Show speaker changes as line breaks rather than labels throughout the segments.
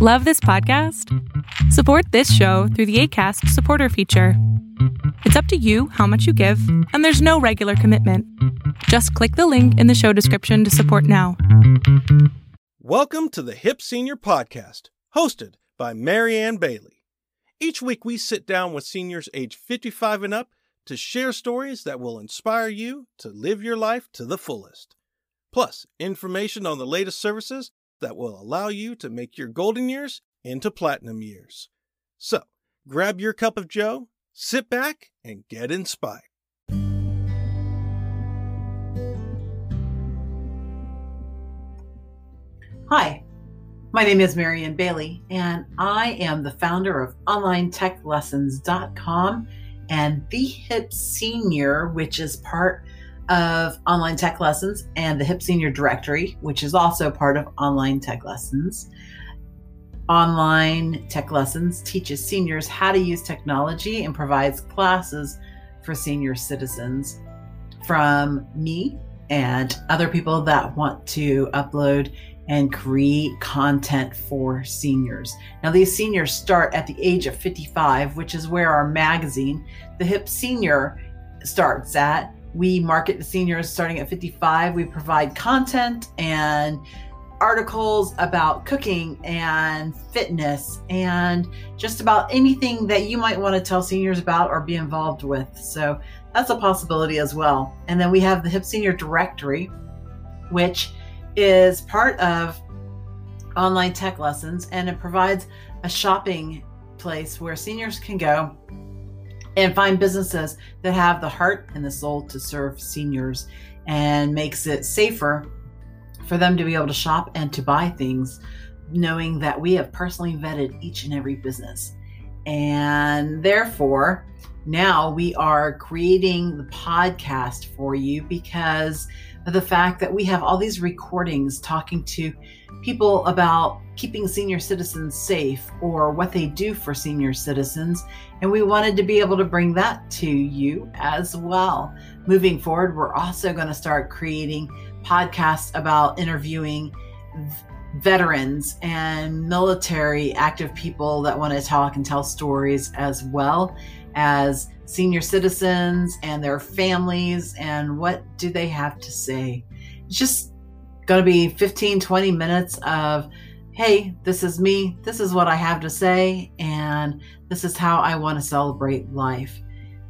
Love this podcast? Support this show through the ACAST supporter feature. It's up to you how much you give, and there's no regular commitment. Just click the link in the show description to support now.
Welcome to the Hip Senior Podcast, hosted by Marianne Bailey. Each week we sit down with seniors age 55 and up to share stories that will inspire you to live your life to the fullest. Plus, information on the latest services that will allow you to make your golden years into platinum years. So, grab your cup of joe, sit back, and get inspired.
Hi, my name is Marianne Bailey, and I am the founder of OnlineTechLessons.com and The Hip Senior, which is part of Online Tech Lessons, and the Hip Senior Directory, which is also part of Online Tech Lessons. Online Tech Lessons teaches seniors how to use technology and provides classes for senior citizens from me and other people that want to upload and create content for seniors. Now, these seniors start at the age of 55, which is where our magazine, The Hip Senior, starts at. We market to seniors starting at 55. We provide content and articles about cooking and fitness and just about anything that you might want to tell seniors about or be involved with. So that's a possibility as well. And then we have the Hip Senior Directory, which is part of online tech lessons and it provides a shopping place where seniors can go and find businesses that have the heart and the soul to serve seniors and makes it safer for them to be able to shop and to buy things knowing that we have personally vetted each and every business. And therefore now we are creating the podcast for you because the fact that we have all these recordings talking to people about keeping senior citizens safe or what they do for senior citizens. And we wanted to be able to bring that to you as well. Moving forward, we're also going to start creating podcasts about interviewing veterans and military active people that want to talk and tell stories as well as senior citizens and their families and what do they have to say. It's just going to be 15, 20 minutes of, hey, this is me, this is what I have to say, and this is how I want to celebrate life.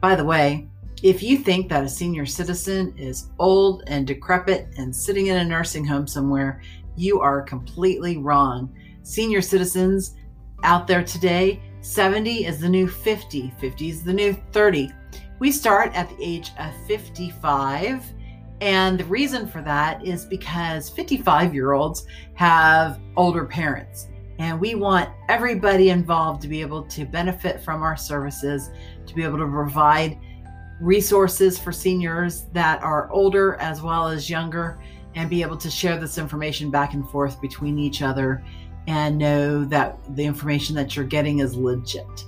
By the way, if you think that a senior citizen is old and decrepit and sitting in a nursing home somewhere, you are completely wrong. Senior citizens out there today 70 is the new 50, 50 is the new 30. We start at the age of 55. And the reason for that is because 55 year olds have older parents. And we want everybody involved to be able to benefit from our services, to be able to provide resources for seniors that are older as well as younger, and be able to share this information back and forth between each other and know that the information that you're getting is legit.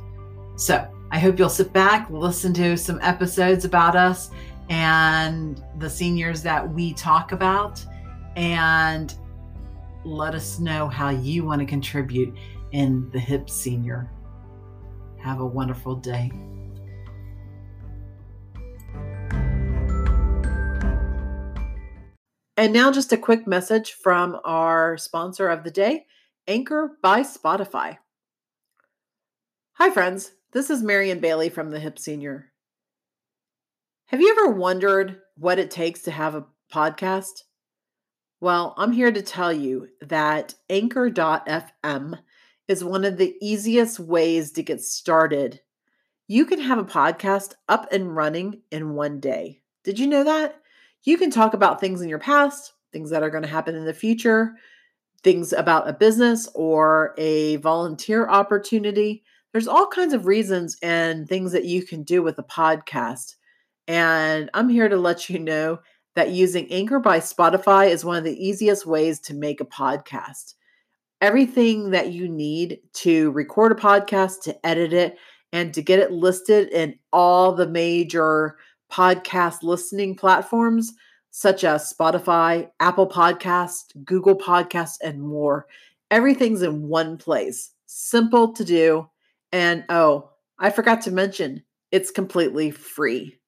So I hope you'll sit back, listen to some episodes about us and the seniors that we talk about, and let us know how you want to contribute in the HIP Senior. Have a wonderful day. And now, just a quick message from our sponsor of the day. Anchor by Spotify. Hi, friends. This is Marianne Bailey from the Hip Senior. Have you ever wondered what it takes to have a podcast? Well, I'm here to tell you that Anchor.fm is one of the easiest ways to get started. You can have a podcast up and running in one day. Did you know that? You can talk about things in your past, things that are going to happen in the future, things about a business or a volunteer opportunity. There's all kinds of reasons and things that you can do with a podcast. And I'm here to let you know that using Anchor by Spotify is one of the easiest ways to make a podcast. Everything that you need to record a podcast, to edit it, and to get it listed in all the major podcast listening platforms such as Spotify, Apple Podcast, Google Podcast, and more Everything's in one place, simple to do. And oh, I forgot to mention, it's completely free.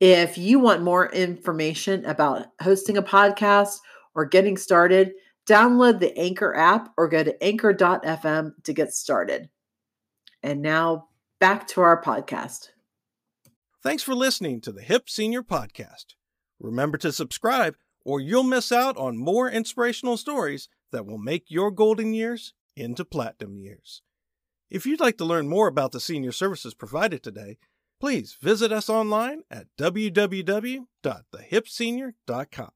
If you want more information about hosting a podcast or getting started, download the Anchor app or go to anchor.fm to get started. And now back to our podcast.
Thanks for listening to the Hip Senior Podcast. Remember to subscribe, or you'll miss out on more inspirational stories that will make your golden years into platinum years. If you'd like to learn more about the senior services provided today, please visit us online at www.thehipsenior.com.